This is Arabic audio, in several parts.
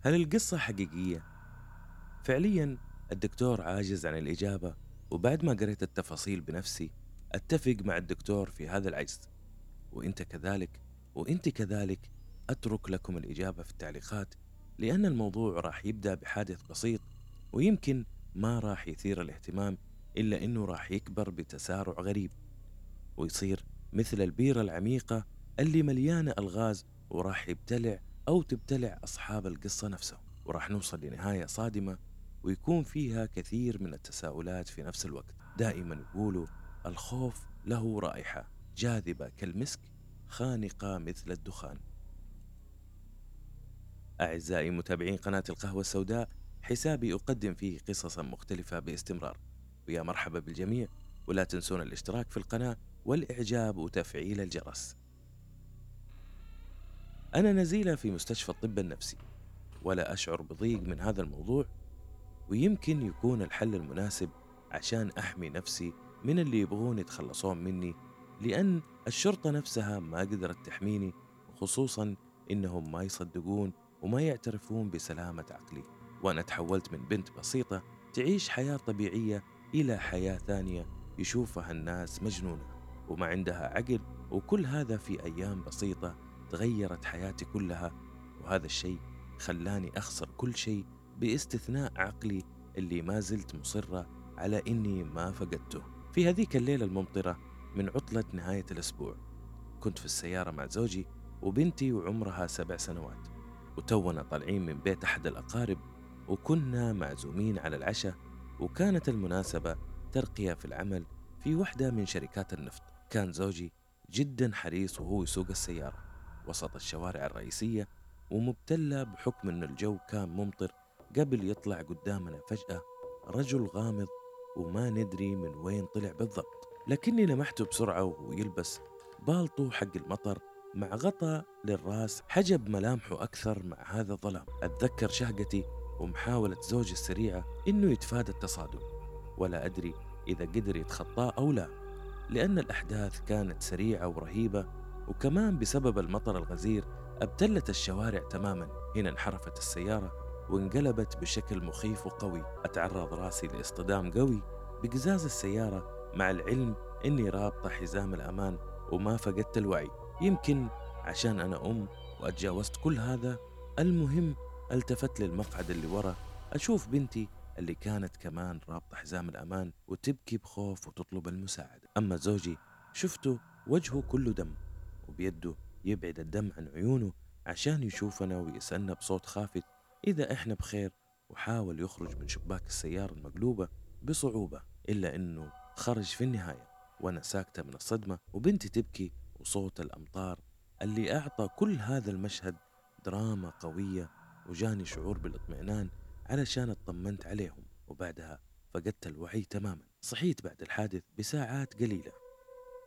هل القصة حقيقية؟ فعليا الدكتور عاجز عن الإجابة وبعد ما قريت التفاصيل بنفسي أتفق مع الدكتور في هذا العجز وإنت كذلك وإنت كذلك أترك لكم الإجابة في التعليقات لأن الموضوع راح يبدأ بحادث بسيط ويمكن ما راح يثير الاهتمام إلا إنه راح يكبر بتسارع غريب ويصير مثل البيرة العميقة اللي مليانة ألغاز وراح يبتلع أو تبتلع أصحاب القصة نفسهم وراح نوصل لنهاية صادمة ويكون فيها كثير من التساؤلات في نفس الوقت. دائما يقولوا الخوف له رائحة جاذبة كالمسك خانقة مثل الدخان. أعزائي متابعين قناة القهوة السوداء حسابي أقدم فيه قصصا مختلفة باستمرار. ويا مرحبا بالجميع ولا تنسون الاشتراك في القناة والإعجاب وتفعيل الجرس. أنا نزيلة في مستشفى الطب النفسي ولا أشعر بضيق من هذا الموضوع ويمكن يكون الحل المناسب عشان أحمي نفسي من اللي يبغون يتخلصون مني لأن الشرطة نفسها ما قدرت تحميني خصوصا إنهم ما يصدقون وما يعترفون بسلامة عقلي. وأنا تحولت من بنت بسيطة تعيش حياة طبيعية إلى حياة ثانية يشوفها الناس مجنونة وما عندها عقل وكل هذا في أيام بسيطة تغيرت حياتي كلها وهذا الشيء خلاني أخسر كل شيء باستثناء عقلي اللي ما زلت مصرة على إني ما فقدته. في هذيك الليلة الممطرة من عطلة نهاية الأسبوع كنت في السيارة مع زوجي وبنتي وعمرها سبع سنوات وتونا طالعين من بيت أحد الأقارب وكنا معزومين على العشاء وكانت المناسبة ترقية في العمل في واحدة من شركات النفط. كان زوجي جدا حريص وهو يسوق السيارة. وسط الشوارع الرئيسية ومبتلة بحكم أن الجو كان ممطر قبل يطلع قدامنا فجأة رجل غامض وما ندري من وين طلع بالضبط. لكني لمحته بسرعة وهو يلبس بالطو حق المطر مع غطاء للراس حجب ملامحه أكثر مع هذا الظلام. أتذكر شهقتي ومحاولة زوجي السريعة إنه يتفادى التصادم. ولا أدري إذا قدر يتخطاه أو لا لأن الأحداث كانت سريعة ورهيبة وكمان بسبب المطر الغزير ابتلت الشوارع تماما. هنا انحرفت السيارة وانقلبت بشكل مخيف وقوي. أتعرض رأسي لاصطدام قوي بقزاز السيارة مع العلم إني رابطة حزام الأمان وما فقدت الوعي. يمكن عشان أنا أم وأتجاوزت كل هذا المهم التفت للمقعد اللي ورا. أشوف بنتي اللي كانت كمان رابطة حزام الأمان وتبكي بخوف وتطلب المساعدة. أما زوجي شفته وجهه كله دم. وبيده يبعد الدم عن عيونه عشان يشوفنا ويسألنا بصوت خافت إذا إحنا بخير وحاول يخرج من شباك السيارة المقلوبة بصعوبة إلا إنه خرج في النهاية. وأنا ساكتة من الصدمة وبنتي تبكي وصوت الأمطار اللي أعطى كل هذا المشهد دراما قوية وجاني شعور بالاطمئنان علشان اطمنت عليهم. وبعدها فقدت الوعي تماما. صحيت بعد الحادث بساعات قليلة.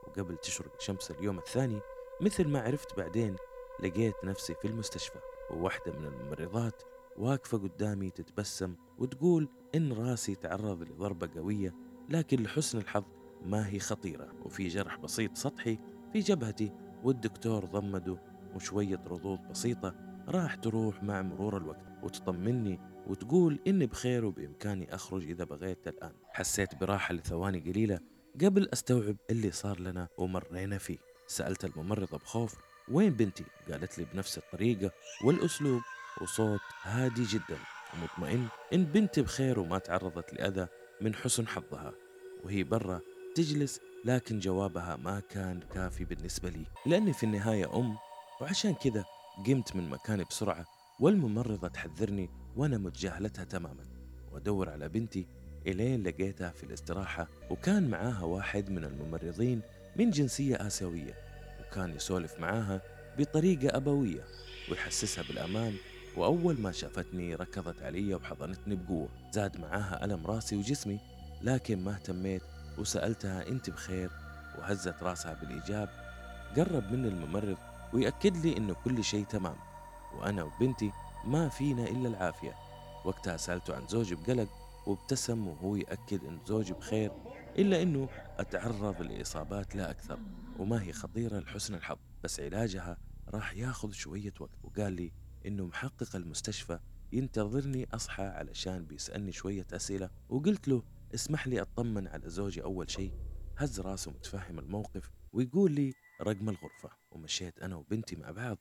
وقبل تشرق شمس اليوم الثاني مثل ما عرفت بعدين لقيت نفسي في المستشفى وواحدة من الممرضات واقفة قدامي تتبسم وتقول إن راسي تعرض لضربة قوية لكن لحسن الحظ ما هي خطيرة وفي جرح بسيط سطحي في جبهتي والدكتور ضمده وشوية ردود بسيطة راح تروح مع مرور الوقت وتطمني وتقول إني بخير وبإمكاني أخرج إذا بغيت الآن. حسيت براحة لثواني قليلة قبل أستوعب اللي صار لنا ومرينا فيه. سألت الممرضة بخوف وين بنتي؟ قالت لي بنفس الطريقة والأسلوب وصوت هادي جدا ومطمئن إن بنتي بخير وما تعرضت لأذى من حسن حظها وهي برا تجلس لكن جوابها ما كان كافي بالنسبة لي لأني في النهاية أم وعشان كذا قمت من مكاني بسرعة والممرضة تحذرني وأنا متجاهلتها تماما وأدور على بنتي إلين لقيتها في الاستراحة وكان معاها واحد من الممرضين من جنسية آسيوية وكان يسولف معاها بطريقة أبوية ويحسسها بالأمان وأول ما شافتني ركضت علي وحضنتني بقوة. زاد معاها ألم راسي وجسمي لكن ما اهتميت وسألتها أنت بخير؟ وهزت راسها بالإيجاب. قرب مني الممرض ويأكد لي إنه كل شيء تمام وأنا وبنتي ما فينا إلا العافية. وقتها سألته عن زوجي بقلق وابتسم وهو يأكد إن زوجي بخير إلا إنه أتعرض لإصابات لا أكثر. وما هي خطيرة لحسن الحظ. بس علاجها راح ياخذ شوية وقت وقال لي إنه محقق المستشفى ينتظرني أصحى علشان بيسألني شوية أسئلة وقلت له اسمح لي أطمن على زوجي أول شيء. هز راسه متفهم الموقف ويقول لي رقم الغرفة. ومشيت أنا وبنتي مع بعض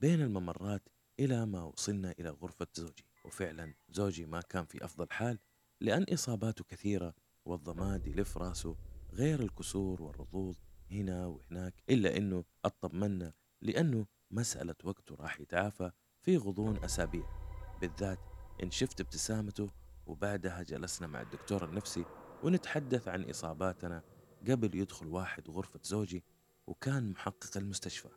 بين الممرات إلى ما وصلنا إلى غرفة زوجي. وفعلا زوجي ما كان في أفضل حال لأن إصاباته كثيرة والضماد يلف راسه غير الكسور والرضوض هنا وهناك إلا أنه أطمنا لأنه مسألة وقته راح يتعافى في غضون أسابيع. بالذات إن شفت ابتسامته وبعدها جلسنا مع الدكتور النفسي ونتحدث عن إصاباتنا قبل يدخل واحد غرفة زوجي وكان محقق المستشفى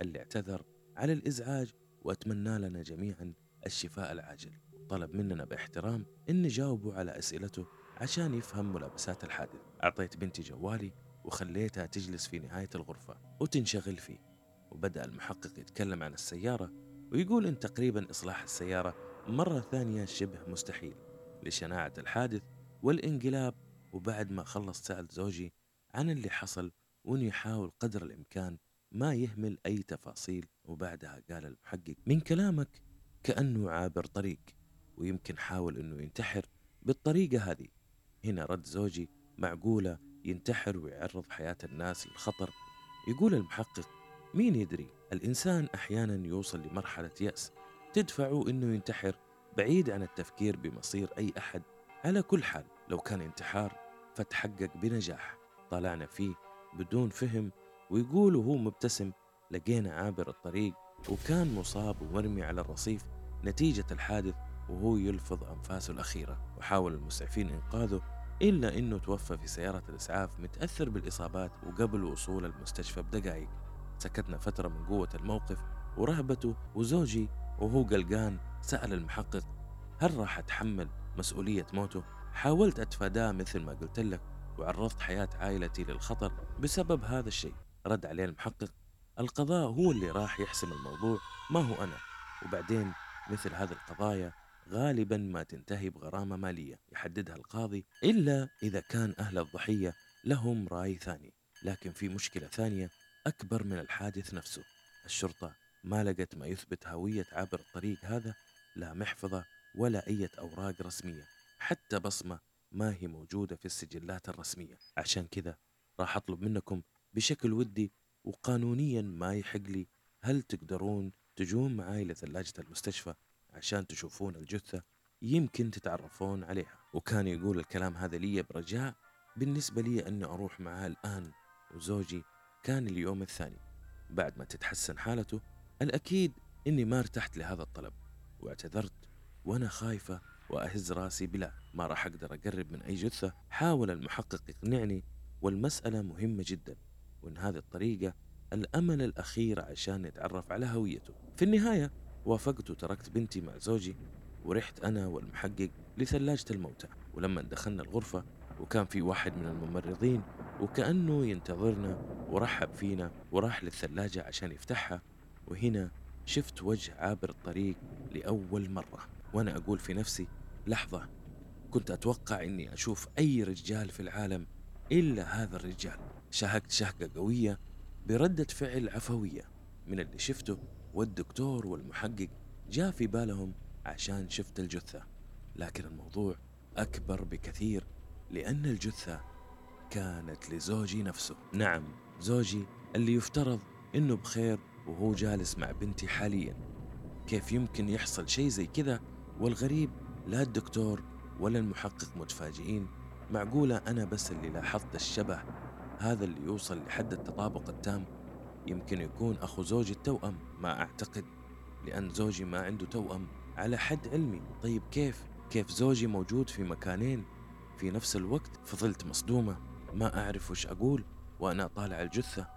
اللي اعتذر على الإزعاج وأتمنى لنا جميعا الشفاء العاجل. طلب مننا باحترام إن نجاوبه على أسئلته عشان يفهم ملابسات الحادث. أعطيت بنتي جوالي وخليتها تجلس في نهاية الغرفة وتنشغل فيه. وبدأ المحقق يتكلم عن السيارة ويقول إن تقريبا إصلاح السيارة مرة ثانية شبه مستحيل لشناعة الحادث والإنقلاب وبعد ما خلص سأل زوجي عن اللي حصل وإنه يحاول قدر الإمكان ما يهمل أي تفاصيل. وبعدها قال المحقق من كلامك كأنه عابر طريق ويمكن حاول إنه ينتحر بالطريقة هذه. هنا رد زوجي معقولة ينتحر ويعرض حياة الناس للخطر يقول المحقق مين يدري؟ الإنسان أحيانا يوصل لمرحلة يأس. تدفعه إنه ينتحر بعيد عن التفكير بمصير أي أحد. على كل حال لو كان انتحار فتحقق بنجاح. طلعنا فيه بدون فهم ويقول وهو مبتسم لقينا عابر الطريق وكان مصاب ومرمي على الرصيف نتيجة الحادث وهو يلفظ أنفاسه الأخيرة. وحاول المسعفين إنقاذه إلا أنه توفى في سيارة الإسعاف متأثر بالإصابات وقبل وصول المستشفى بدقائق سكتنا فترة من قوة الموقف ورهبته وزوجي وهو قلقان سأل المحقق هل راح أتحمل مسؤولية موته؟ حاولت أتفاداه مثل ما قلت لك وعرضت حياة عائلتي للخطر بسبب هذا الشيء. رد عليه المحقق القضاء هو اللي راح يحسم الموضوع ما هو أنا؟ وبعدين مثل هذه القضايا غالبا ما تنتهي بغرامة مالية يحددها القاضي إلا إذا كان أهل الضحية لهم رأي ثاني. لكن في مشكلة ثانية أكبر من الحادث نفسه. الشرطة ما لقت ما يثبت هوية عابر الطريق هذا لا محفظة ولا أي أوراق رسمية. حتى بصمة ما هي موجودة في السجلات الرسمية. عشان كذا راح أطلب منكم بشكل ودي وقانونيا ما يحق لي هل تقدرون تجون معاي لثلاجة المستشفى؟ عشان تشوفون الجثة يمكن تتعرفون عليها. وكان يقول الكلام هذا لي برجاء بالنسبة لي أني أروح معاه الآن وزوجي كان اليوم الثاني. بعد ما تتحسن حالته الأكيد إني ما ارتحت لهذا الطلب واعتذرت وأنا خايفة وأهز رأسي بلا ما راح أقدر أقرب من أي جثة. حاول المحقق يقنعني والمسألة مهمة جدا وإن هذه الطريقة الأمل الأخير عشان نتعرف على هويته. في النهاية وافقت وتركت بنتي مع زوجي ورحت أنا والمحقق لثلاجة الموتى. ولما دخلنا الغرفة وكان في واحد من الممرضين وكأنه ينتظرنا ورحب فينا وراح للثلاجة عشان يفتحها. وهنا شفت وجه عابر الطريق لأول مرة. وأنا أقول في نفسي لحظة كنت أتوقع أني أشوف أي رجال في العالم إلا هذا الرجال. شهقت شهقة قوية بردة فعل عفوية. من اللي شفته والدكتور والمحقق جاء في بالهم عشان شفت الجثة لكن الموضوع أكبر بكثير لأن الجثة كانت لزوجي نفسه. نعم زوجي اللي يفترض إنه بخير وهو جالس مع بنتي حاليا. كيف يمكن يحصل شيء زي كذا؟ والغريب لا الدكتور ولا المحقق متفاجئين. معقولة أنا بس اللي لاحظت الشبه هذا اللي يوصل لحد التطابق التام يمكن يكون أخو زوجي التوأم ما أعتقد لأن زوجي ما عنده توأم. على حد علمي. طيب كيف؟ كيف زوجي موجود في مكانين؟ في نفس الوقت فضلت مصدومة. ما أعرف وش أقول وأنا طالع الجثة.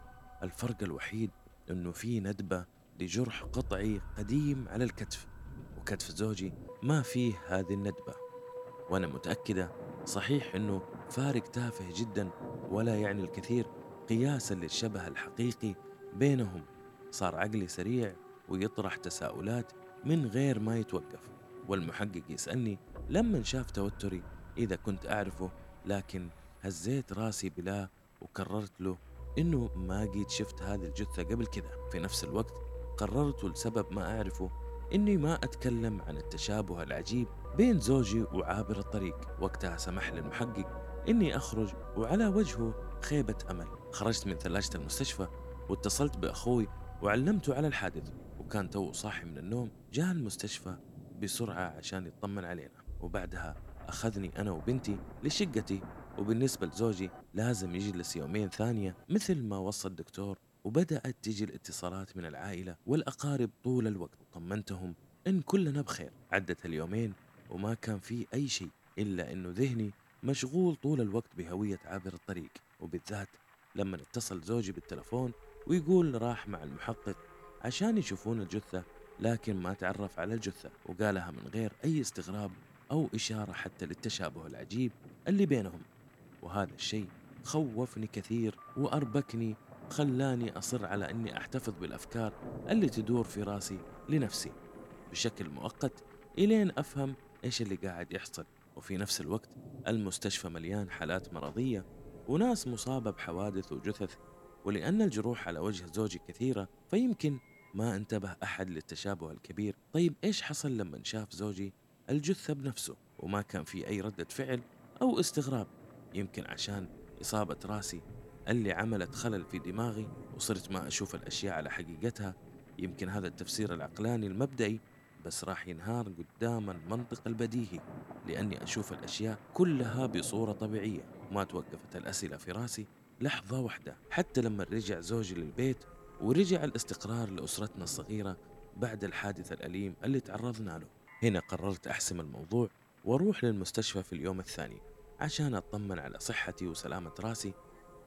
الفرق الوحيد أنه في ندبة لجرح قطعي قديم على الكتف وكتف زوجي ما فيه هذه الندبة. وأنا متأكدة صحيح أنه فارق تافه جدا ولا يعني الكثير قياسا للشبه الحقيقي بينهم صار عقلي سريع ويطرح تساؤلات من غير ما يتوقف والمحقق يسألني لما شاف توتري إذا كنت أعرفه لكن هزيت راسي بلا وكررت له إنه ما قيد شفت هذه الجثة قبل كذا. في نفس الوقت قررت لسبب ما أعرفه إني ما أتكلم عن التشابه العجيب بين زوجي وعابر الطريق. وقتها سمح لي المحقق إني أخرج وعلى وجهه خيبة أمل. خرجت من ثلاجة المستشفى واتصلت بأخوي وعلمته على الحادث وكان تو صاحي من النوم جاء المستشفى بسرعة عشان يطمن علينا. وبعدها أخذني أنا وبنتي لشقتي وبالنسبة لزوجي لازم يجلس يومين ثانية مثل ما وصى الدكتور وبدأت تجي الاتصالات من العائلة والأقارب طول الوقت. طمنتهم إن كلنا بخير. عدت اليومين وما كان في أي شيء إلا إنه ذهني مشغول طول الوقت بهوية عابر الطريق. وبالذات لما اتصل زوجي بالتلفون ويقول راح مع المحقق عشان يشوفون الجثة لكن ما تعرف على الجثة وقالها من غير أي استغراب أو إشارة حتى للتشابه العجيب اللي بينهم. وهذا الشيء خوفني كثير وأربكني خلاني أصر على أني أحتفظ بالأفكار اللي تدور في راسي لنفسي. بشكل مؤقت إلين أفهم إيش اللي قاعد يحصل. وفي نفس الوقت المستشفى مليان حالات مرضية وناس مصابة بحوادث وجثث ولأن الجروح على وجه زوجي كثيرة فيمكن ما انتبه أحد للتشابه الكبير. طيب إيش حصل لما شاف زوجي الجثة بنفسه وما كان في أي ردة فعل أو استغراب؟ يمكن عشان إصابة راسي اللي عملت خلل في دماغي وصرت ما أشوف الأشياء على حقيقتها. يمكن هذا التفسير العقلاني المبدئي بس راح ينهار قدام المنطق البديهي لأني أشوف الأشياء كلها بصورة طبيعية. وما توقفت الأسئلة في راسي لحظة واحدة حتى لما رجع زوجي للبيت ورجع الاستقرار لأسرتنا الصغيرة بعد الحادث الأليم اللي تعرضنا له. هنا قررت أحسم الموضوع وأروح للمستشفى في اليوم الثاني عشان أطمن على صحتي وسلامة راسي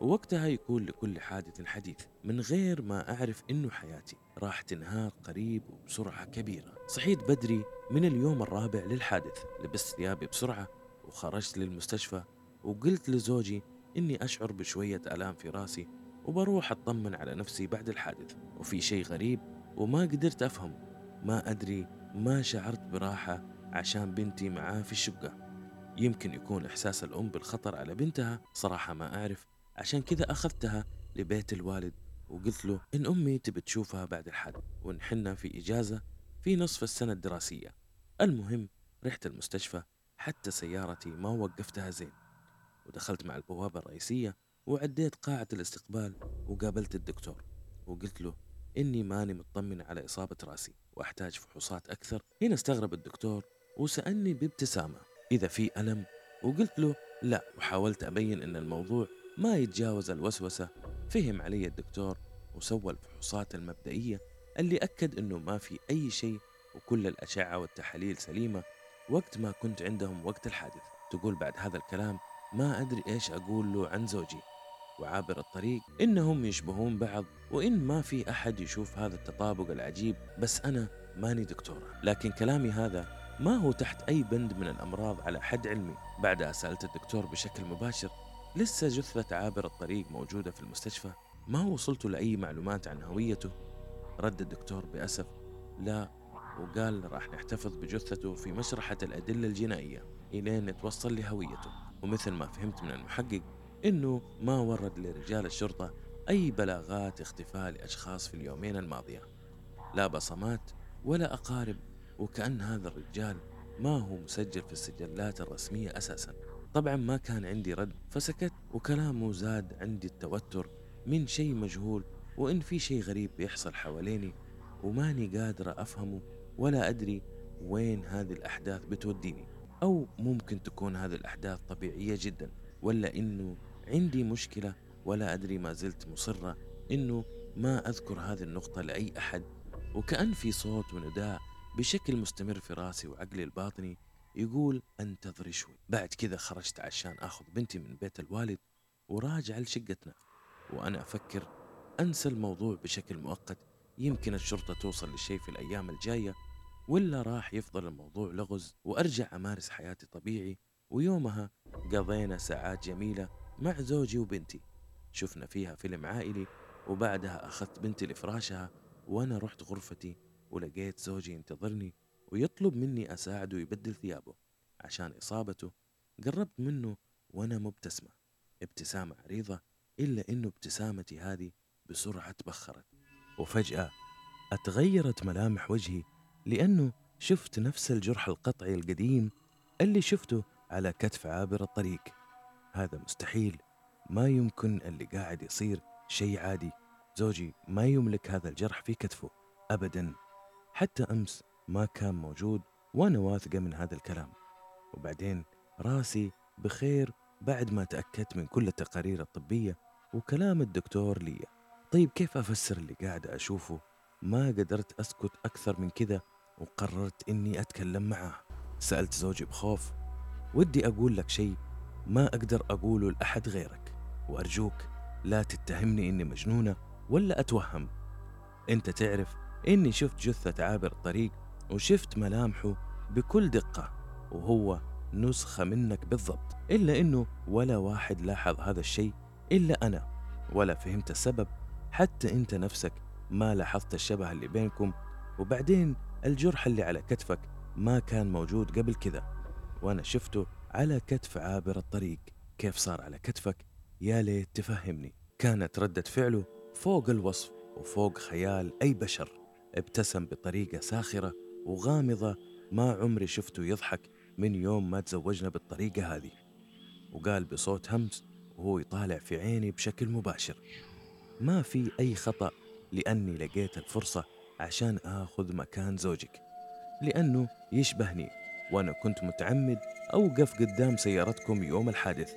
ووقتها يكون لكل حادث حديث من غير ما أعرف إنه حياتي. راح تنهار قريب وبسرعة كبيرة. صحيت بدري من اليوم الرابع للحادث لبست ثيابي بسرعة وخرجت للمستشفى وقلت لزوجي إني أشعر بشوية ألام في راسي وبروح أطمن على نفسي بعد الحادث. وفي شيء غريب وما قدرت أفهم ما أدري ما شعرت براحة عشان بنتي معاه في الشقة. يمكن يكون إحساس الأم بالخطر على بنتها صراحة ما أعرف. عشان كذا أخذتها لبيت الوالد وقلت له إن أمي تبي تشوفها بعد الحادث وإن حنا في إجازة في نصف السنة الدراسية. المهم رحت المستشفى حتى سيارتي ما وقفتها زين. ودخلت مع البوابة الرئيسية وعديت قاعة الاستقبال وقابلت الدكتور وقلت له إني ماني مطمن على إصابة رأسي وأحتاج فحوصات أكثر. هنا استغرب الدكتور وسألني بابتسامة إذا في ألم وقلت له لا وحاولت أبين أن الموضوع ما يتجاوز الوسوسة. فهم علي الدكتور وسوى الفحوصات المبدئية اللي أكد أنه ما في أي شيء وكل الأشعة والتحاليل سليمة وقت ما كنت عندهم وقت الحادث. تقول بعد هذا الكلام ما أدري إيش أقول له عن زوجي وعابر الطريق إنهم يشبهون بعض وإن ما في أحد يشوف هذا التطابق العجيب بس أنا ماني دكتورة. لكن كلامي هذا ما هو تحت أي بند من الأمراض على حد علمي. بعدها سألت الدكتور بشكل مباشر لسه جثة عابر الطريق موجودة في المستشفى؟ ما وصلت لأي معلومات عن هويته؟ رد الدكتور بأسف لا وقال راح نحتفظ بجثته في مشرحة الأدلة الجنائية إلين نتوصل لهويته. ومثل ما فهمت من المحقق إنه ما ورد لرجال الشرطة أي بلاغات اختفاء لأشخاص في اليومين الماضية. لا بصمات ولا أقارب وكأن هذا الرجال ما هو مسجل في السجلات الرسمية أساسا. طبعا ما كان عندي رد فسكت وكلامه زاد عندي التوتر من شيء مجهول وإن في شيء غريب بيحصل حواليني وماني قادرة أفهمه ولا أدري وين هذه الأحداث بتوديني. أو ممكن تكون هذه الأحداث طبيعية جدا ولا إنه عندي مشكلة ولا أدري ما زلت مصرة إنه ما أذكر هذه النقطة لأي أحد. وكأن في صوت ونداء بشكل مستمر في راسي وعقلي الباطني يقول أنتظري شوي. بعد كذا خرجت عشان أخذ بنتي من بيت الوالد وراجع لشقتنا. وأنا أفكر أنسى الموضوع بشكل مؤقت يمكن الشرطة توصل لشيء في الأيام الجاية ولا راح يفضل الموضوع لغز وأرجع أمارس حياتي طبيعي؟ ويومها قضينا ساعات جميلة مع زوجي وبنتي. شفنا فيها فيلم عائلي وبعدها أخذت بنتي لفراشها وأنا رحت غرفتي ولقيت زوجي ينتظرني ويطلب مني أساعده يبدل ثيابه. عشان إصابته قربت منه وأنا مبتسمة. ابتسامة عريضة إلا إنه ابتسامتي هذه بسرعة تبخرت. وفجأة أتغيرت ملامح وجهي لأنه شفت نفس الجرح القطعي القديم اللي شفته على كتف عابر الطريق. هذا مستحيل. ما يمكن اللي قاعد يصير شيء عادي. زوجي ما يملك هذا الجرح في كتفه. أبدا. حتى أمس ما كان موجود وأنا واثقة من هذا الكلام. وبعدين راسي بخير بعد ما تأكدت من كل التقارير الطبية وكلام الدكتور لي طيب كيف أفسر اللي قاعد أشوفه؟ ما قدرت أسكت أكثر من كذا وقررت إني أتكلم معاه. سألت زوجي بخوف. ودي أقول لك شيء ما أقدر أقوله لأحد غيرك وأرجوك لا تتهمني إني مجنونة ولا أتوهم. أنت تعرف إني شفت جثة عابر الطريق وشفت ملامحه بكل دقة وهو نسخة منك بالضبط إلا إنه ولا واحد لاحظ هذا الشيء إلا أنا ولا فهمت السبب حتى أنت نفسك ما لاحظت الشبه اللي بينكم وبعدين الجرح اللي على كتفك ما كان موجود قبل كذا. وأنا شفته على كتف عابر الطريق. كيف صار على كتفك؟ يا ليت تفهمني. كانت ردة فعله فوق الوصف وفوق خيال أي بشر. ابتسم بطريقة ساخرة وغامضة ما عمري شفته يضحك من يوم ما تزوجنا بالطريقة هذه. وقال بصوت همس وهو يطالع في عيني بشكل مباشر. ما في أي خطأ لأني لقيت الفرصة عشان آخذ مكان زوجك. لأنه يشبهني وأنا كنت متعمد أوقف قدام سيارتكم يوم الحادث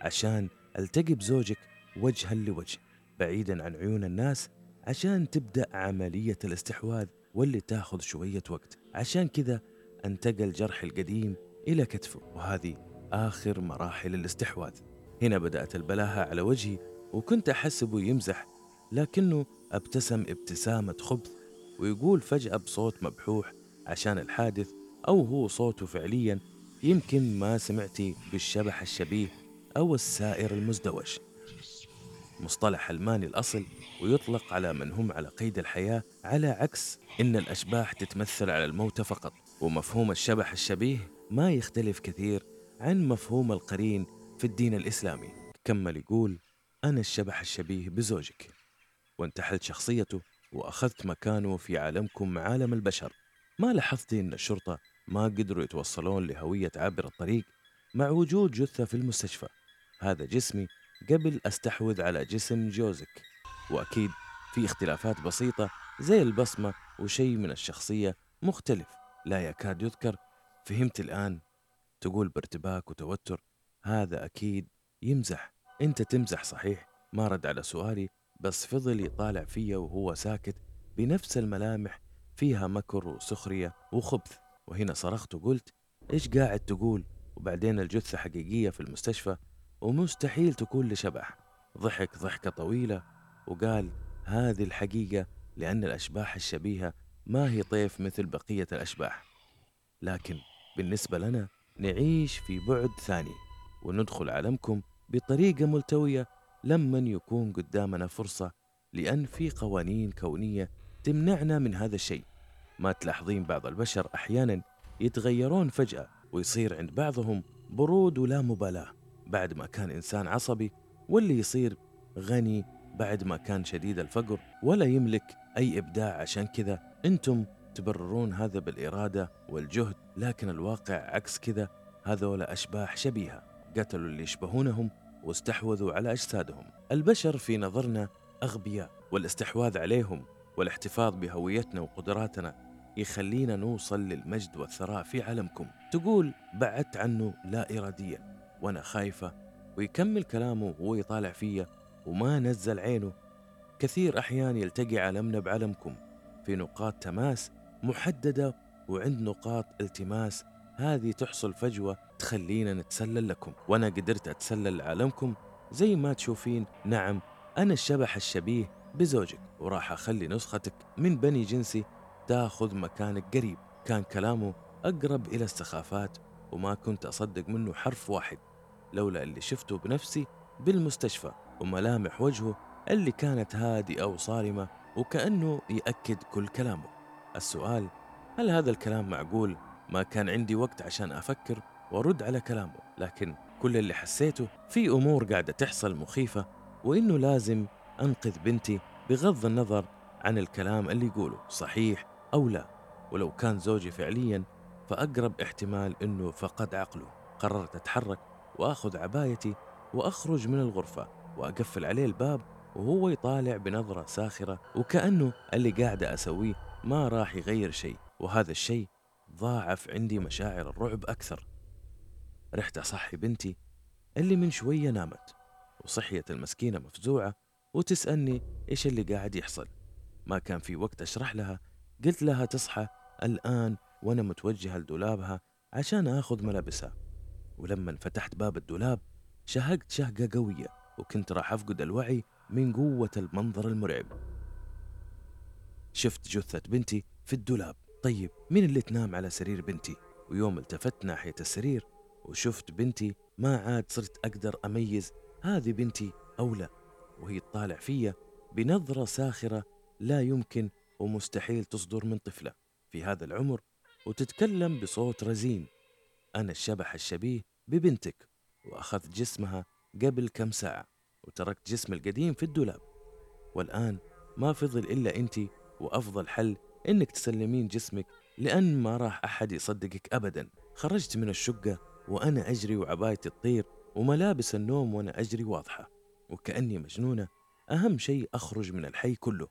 عشان ألتقي بزوجك وجها لوجه بعيدا عن عيون الناس عشان تبدأ عملية الاستحواذ واللي تاخذ شوية وقت عشان كذا أنتقل جرحي القديم إلى كتفه. وهذه آخر مراحل الاستحواذ. هنا بدأت البلاهة على وجهي وكنت أحسبه يمزح لكنه أبتسم ابتسامة خبث ويقول فجأة بصوت مبحوح عشان الحادث أو هو صوته فعليا يمكن ما سمعتي بالشبح الشبيه أو السائر المزدوج. مصطلح ألماني الأصل ويطلق على من هم على قيد الحياة على عكس إن الأشباح تتمثل على الموتى فقط. ومفهوم الشبح الشبيه ما يختلف كثير عن مفهوم القرين في الدين الإسلامي. كمل يقول أنا الشبح الشبيه بزوجك. وانتحلت شخصيته وأخذت مكانه في عالمكم عالم البشر. ما لاحظتي أن الشرطة ما قدروا يتوصلون لهوية عابر الطريق مع وجود جثة في المستشفى. هذا جسمي قبل أستحوذ على جسم جوزك. وأكيد في اختلافات بسيطة زي البصمة وشيء من الشخصية مختلف. لا يكاد يذكر. فهمت الآن؟ تقول بارتباك وتوتر. هذا أكيد يمزح. أنت تمزح صحيح. ما رد على سؤالي. بس فضل يطالع فيا وهو ساكت بنفس الملامح فيها مكر وسخرية وخبث. وهنا صرخت وقلت إيش قاعد تقول؟ وبعدين الجثة حقيقية في المستشفى ومستحيل تكون لشبح. ضحك ضحكة طويلة وقال هذه الحقيقة لأن الأشباح الشبيهة ما هي طيف مثل بقية الأشباح. لكن بالنسبة لنا نعيش في بعد ثاني وندخل عالمكم بطريقة ملتوية لمن يكون قدامنا فرصة لأن في قوانين كونية تمنعنا من هذا الشيء. ما تلاحظين بعض البشر أحيانا يتغيرون فجأة ويصير عند بعضهم برود ولا مبالاة. بعد ما كان إنسان عصبي واللي يصير غني بعد ما كان شديد الفقر ولا يملك أي إبداع. عشان كذا أنتم تبررون هذا بالإرادة والجهد لكن الواقع عكس كذا. هذول أشباح شبيهة. قتلوا اللي يشبهونهم واستحوذوا على أجسادهم. البشر في نظرنا أغبياء والاستحواذ عليهم والاحتفاظ بهويتنا وقدراتنا يخلينا نوصل للمجد والثراء في عالمكم. تقول بعدت عنه لا إراديا وأنا خايفة ويكمل كلامه وهو يطالع فيا وما نزل عينه. كثير أحيان يلتقي عالمنا بعالمكم في نقاط تماس محددة وعند نقاط التماس. هذه تحصل فجوة تخلينا نتسلل لكم. وأنا قدرت أتسلل لعالمكم زي ما تشوفين نعم أنا الشبح الشبيه بزوجك. وراح أخلي نسختك من بني جنسي تاخذ مكانك قريب. كان كلامه أقرب إلى السخافات وما كنت أصدق منه حرف واحد. لولا اللي شفته بنفسي بالمستشفى وملامح وجهه اللي كانت هادئة وصارمة وكأنه يأكد كل كلامه. السؤال هل هذا الكلام معقول؟ ما كان عندي وقت عشان أفكر. وأرد على كلامه لكن كل اللي حسيته في أمور قاعدة تحصل مخيفة وإنه لازم أنقذ بنتي بغض النظر عن الكلام اللي يقوله صحيح أو لا. ولو كان زوجي فعليا فأقرب احتمال أنه فقد عقله. قررت أتحرك وأخذ عبايتي وأخرج من الغرفة وأقفل عليه الباب وهو يطالع بنظرة ساخرة وكأنه اللي قاعدة أسويه ما راح يغير شيء. وهذا الشيء ضاعف عندي مشاعر الرعب أكثر. رحت أصحي بنتي اللي من شوية نامت وصحيت المسكينة مفزوعة وتسألني إيش اللي قاعد يحصل. ما كان في وقت أشرح لها قلت لها تصحى الآن وأنا متوجهة لدولابها عشان آخذ ملابسها. ولما فتحت باب الدولاب شهقت شهقة قوية وكنت راح أفقد الوعي من قوة المنظر المرعب. شفت جثة بنتي في الدولاب. طيب مين اللي تنام على سرير بنتي؟ ويوم التفت ناحية السرير وشفت بنتي ما عاد صرت أقدر أميز هذه بنتي أو لا. وهي تطالع فيا بنظرة ساخرة لا يمكن ومستحيل تصدر من طفلة في هذا العمر وتتكلم بصوت رزين. أنا الشبح الشبيه ببنتك وأخذت جسمها قبل كم ساعة وتركت جسم القديم في الدولاب. والآن ما فضل إلا أنت وأفضل حل إنك تسلمين جسمك لأن ما راح أحد يصدقك أبدا. خرجت من الشقة وأنا أجري وعبايتي تطير وملابس النوم وأنا أجري واضحة وكأني مجنونة أهم شيء أخرج من الحي كله.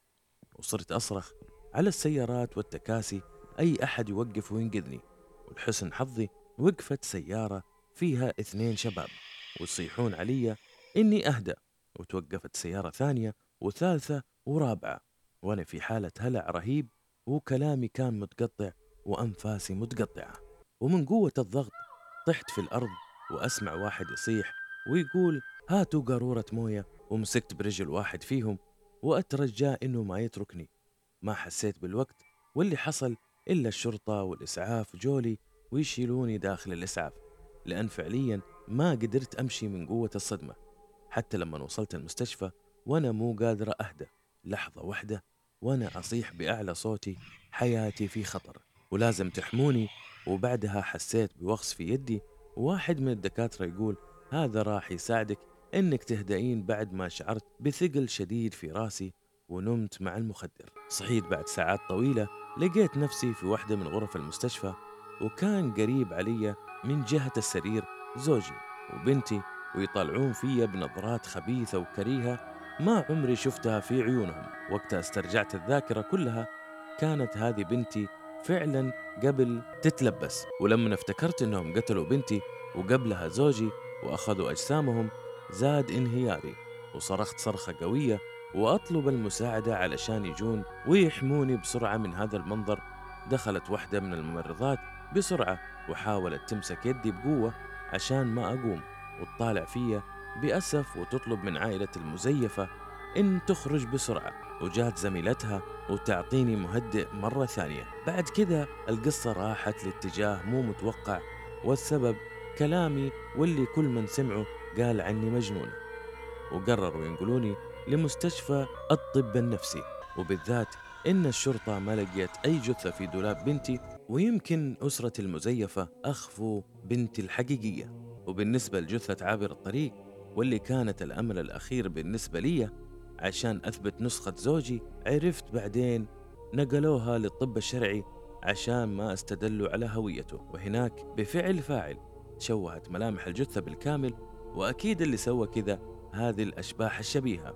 وصرت أصرخ على السيارات والتكاسي أي أحد يوقف وينقذني. ولحسن حظي وقفت سيارة فيها اثنين شباب ويصيحون علي إني أهدى وتوقفت سيارة ثانية وثالثة ورابعة وأنا في حالة هلع رهيب وكلامي كان متقطع وأنفاسي متقطعة. ومن قوة الضغط طحت في الأرض وأسمع واحد يصيح ويقول هاتوا قارورة موية. ومسكت برجل واحد فيهم وأترجاه إنه ما يتركني. ما حسيت بالوقت واللي حصل إلا الشرطة والإسعاف جولي ويشيلوني داخل الإسعاف لأن فعليا ما قدرت أمشي من قوة الصدمة. حتى لما وصلت المستشفى وأنا مو قادرة أهدى. لحظة واحدة وأنا أصيح بأعلى صوتي حياتي في خطر ولازم تحموني وبعدها حسيت بوغص في يدي وواحد من الدكاترة يقول هذا راح يساعدك إنك تهدئين بعد ما شعرت بثقل شديد في راسي ونمت مع المخدر. صحيت بعد ساعات طويلة لقيت نفسي في واحدة من غرف المستشفى وكان قريب علي من جهة السرير زوجي وبنتي ويطلعون فيا بنظرات خبيثة وكريهة ما عمري شفتها في عيونهم. وقتها استرجعت الذاكرة كلها كانت هذه بنتي فعلا قبل تتلبس. ولما افتكرت إنهم قتلوا بنتي وقبلها زوجي وأخذوا أجسامهم زاد انهياري وصرخت صرخة قوية وأطلب المساعدة علشان يجون ويحموني بسرعة من هذا المنظر. دخلت واحدة من الممرضات بسرعة وحاولت تمسك يدي بقوة عشان ما أقوم وتطالع فيا بأسف وتطلب من عائلة المزيفة إن تخرج بسرعة وجات زميلتها وتعطيني مهدئ مرة ثانية. بعد كذا القصة راحت لاتجاه مو متوقع والسبب كلامي واللي كل من سمعه قال عني مجنون. وقرروا ينقلوني لمستشفى الطب النفسي. وبالذات إن الشرطة ما لقيت أي جثة في دولاب بنتي ويمكن أسرة المزيفة أخفوا بنتي الحقيقية. وبالنسبة لجثة عابر الطريق واللي كانت الأمل الأخير بالنسبة لي عشان أثبت نسخة زوجي عرفت بعدين نقلوها للطب الشرعي عشان ما أستدلوا على هويته. وهناك بفعل فاعل تشوهت ملامح الجثة بالكامل وأكيد اللي سوى كذا هذه الأشباح الشبيهة.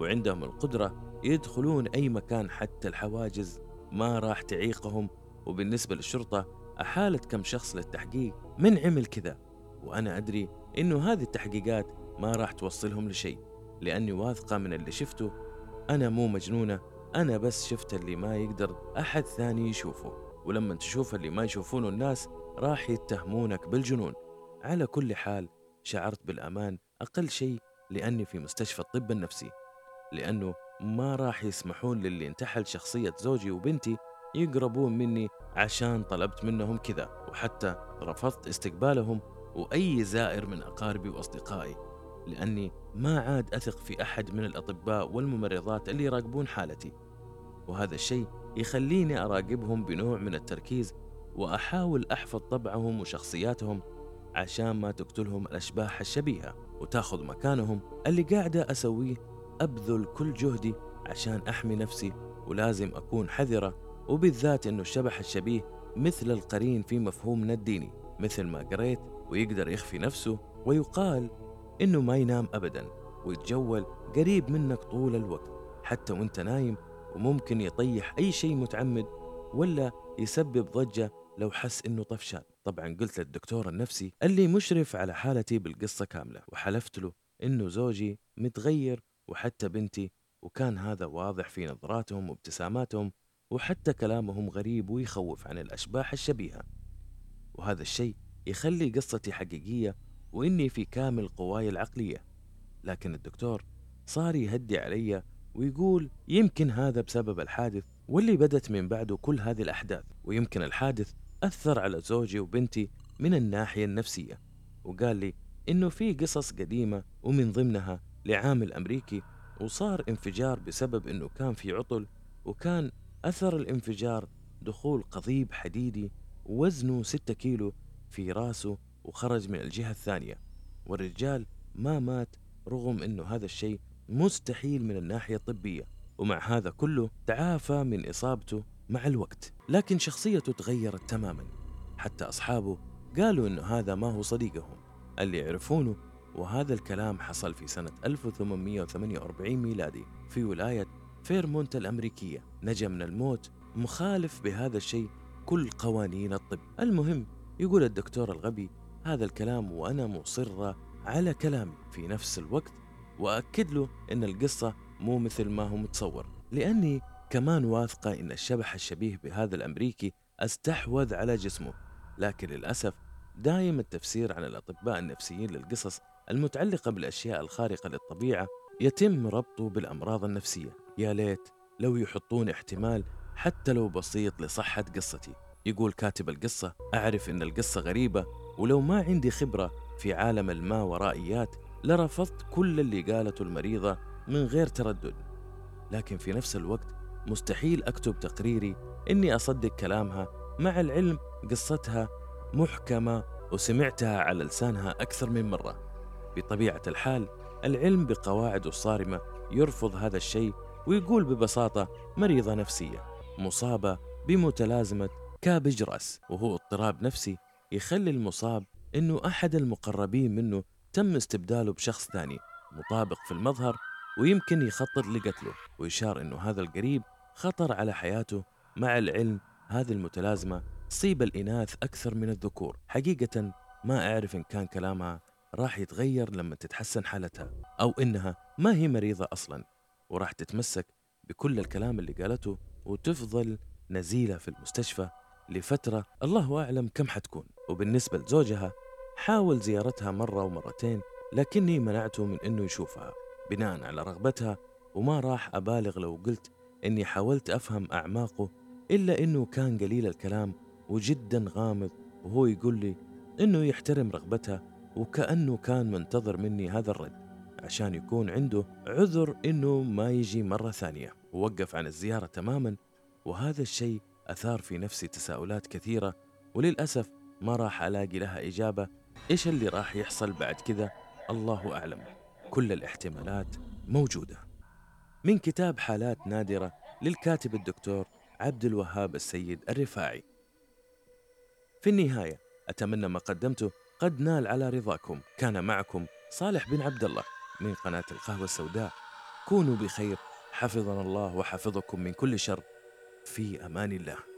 وعندهم القدرة يدخلون أي مكان حتى الحواجز ما راح تعيقهم. وبالنسبة للشرطة أحالت كم شخص للتحقيق من عمل كذا. وأنا أدري إنه هذه التحقيقات ما راح توصلهم لشيء. لأني واثقة من اللي شفته. أنا مو مجنونة أنا بس شفت اللي ما يقدر أحد ثاني يشوفه. ولما تشوف اللي ما يشوفونه الناس راح يتهمونك بالجنون. على كل حال شعرت بالأمان أقل شيء لأني في مستشفى الطب النفسي. لأنه ما راح يسمحون للي انتحل شخصية زوجي وبنتي يقربون مني عشان طلبت منهم كذا. وحتى رفضت استقبالهم وأي زائر من أقاربي وأصدقائي. لأني ما عاد أثق في أحد من الأطباء والممرضات اللي يراقبون حالتي. وهذا الشيء يخليني أراقبهم بنوع من التركيز وأحاول أحفظ طبعهم وشخصياتهم عشان ما تقتلهم الأشباح الشبيهة وتأخذ مكانهم اللي قاعدة أسويه أبذل كل جهدي عشان أحمي نفسي ولازم أكون حذرة وبالذات أنه الشبح الشبيه مثل القرين في مفهومنا الديني مثل ما قريت ويقدر يخفي نفسه ويقال إنه ما ينام أبدا ويتجول قريب منك طول الوقت حتى وأنت نايم وممكن يطيح أي شيء متعمد ولا يسبب ضجة لو حس إنه طفشان. طبعا قلت للدكتور النفسي اللي مشرف على حالتي بالقصة كاملة وحلفت له إنه زوجي متغير وحتى بنتي وكان هذا واضح في نظراتهم وابتساماتهم وحتى كلامهم غريب ويخوف عن الأشباح الشبيهة. وهذا الشيء يخلي قصتي حقيقية وإني في كامل قواي العقلية. لكن الدكتور صار يهدي علي ويقول يمكن هذا بسبب الحادث واللي بدت من بعده كل هذه الأحداث ويمكن الحادث أثر على زوجي وبنتي من الناحية النفسية. وقال لي إنه في قصص قديمة ومن ضمنها لعامل أمريكي وصار انفجار بسبب إنه كان في عطل وكان أثر الانفجار دخول قضيب حديدي وزنه 6 كيلو في راسه وخرج من الجهة الثانية. والرجال ما مات رغم أنه هذا الشيء مستحيل من الناحية الطبية ومع هذا كله تعافى من إصابته مع الوقت. لكن شخصيته تغيرت تماما. حتى أصحابه قالوا أنه هذا ما هو صديقهم اللي يعرفونه وهذا الكلام حصل في سنة 1848 ميلادي في ولاية فيرمونت الأمريكية. نجا من الموت مخالف بهذا الشيء كل قوانين الطب. المهم يقول الدكتور الغبي هذا الكلام وأنا مصرة على كلامي في نفس الوقت وأكد له أن القصة مو مثل ما هو متصور. لأني كمان واثقة أن الشبح الشبيه بهذا الأمريكي أستحوذ على جسمه. لكن للأسف دايم التفسير عن الأطباء النفسيين للقصص المتعلقة بالأشياء الخارقة للطبيعة يتم ربطه بالأمراض النفسية. يا ليت لو يحطون احتمال حتى لو بسيط لصحة قصتي. يقول كاتب القصة أعرف أن القصة غريبة ولو ما عندي خبرة في عالم الما ورائيات لرفضت كل اللي قالته المريضة من غير تردد. لكن في نفس الوقت مستحيل أكتب تقريري إني أصدق كلامها. مع العلم قصتها محكمة وسمعتها على لسانها أكثر من مرة. بطبيعة الحال العلم بقواعده الصارمة يرفض هذا الشيء ويقول ببساطة مريضة نفسية مصابة بمتلازمة كابج رأس وهو اضطراب نفسي يخلي المصاب إنه أحد المقربين منه تم استبداله بشخص ثاني مطابق في المظهر ويمكن يخطط لقتله ويشار إنه هذا القريب خطر على حياته مع العلم هذه المتلازمة تصيب الإناث أكثر من الذكور. حقيقة ما أعرف إن كان كلامها راح يتغير لما تتحسن حالتها أو إنها ما هي مريضة أصلا وراح تتمسك بكل الكلام اللي قالته وتفضل نزيلة في المستشفى لفترة الله أعلم كم حتكون. وبالنسبة لزوجها حاول زيارتها مرة ومرتين لكني منعته من أنه يشوفها بناء على رغبتها وما راح أبالغ لو قلت أني حاولت أفهم أعماقه إلا أنه كان قليل الكلام وجدا غامض وهو يقول لي أنه يحترم رغبتها وكأنه كان منتظر مني هذا الرد عشان يكون عنده عذر أنه ما يجي مرة ثانية. ووقف عن الزيارة تماما وهذا الشيء أثار في نفسي تساؤلات كثيرة وللأسف ما راح ألاقي لها إجابة. إيش اللي راح يحصل بعد كذا؟ الله أعلم. كل الاحتمالات موجودة. من كتاب حالات نادرة للكاتب الدكتور عبد الوهاب السيد الرفاعي. في النهاية أتمنى ما قدمته قد نال على رضاكم. كان معكم صالح بن عبد الله من قناة القهوة السوداء. كونوا بخير. حفظنا الله وحفظكم من كل شر. في أمان الله.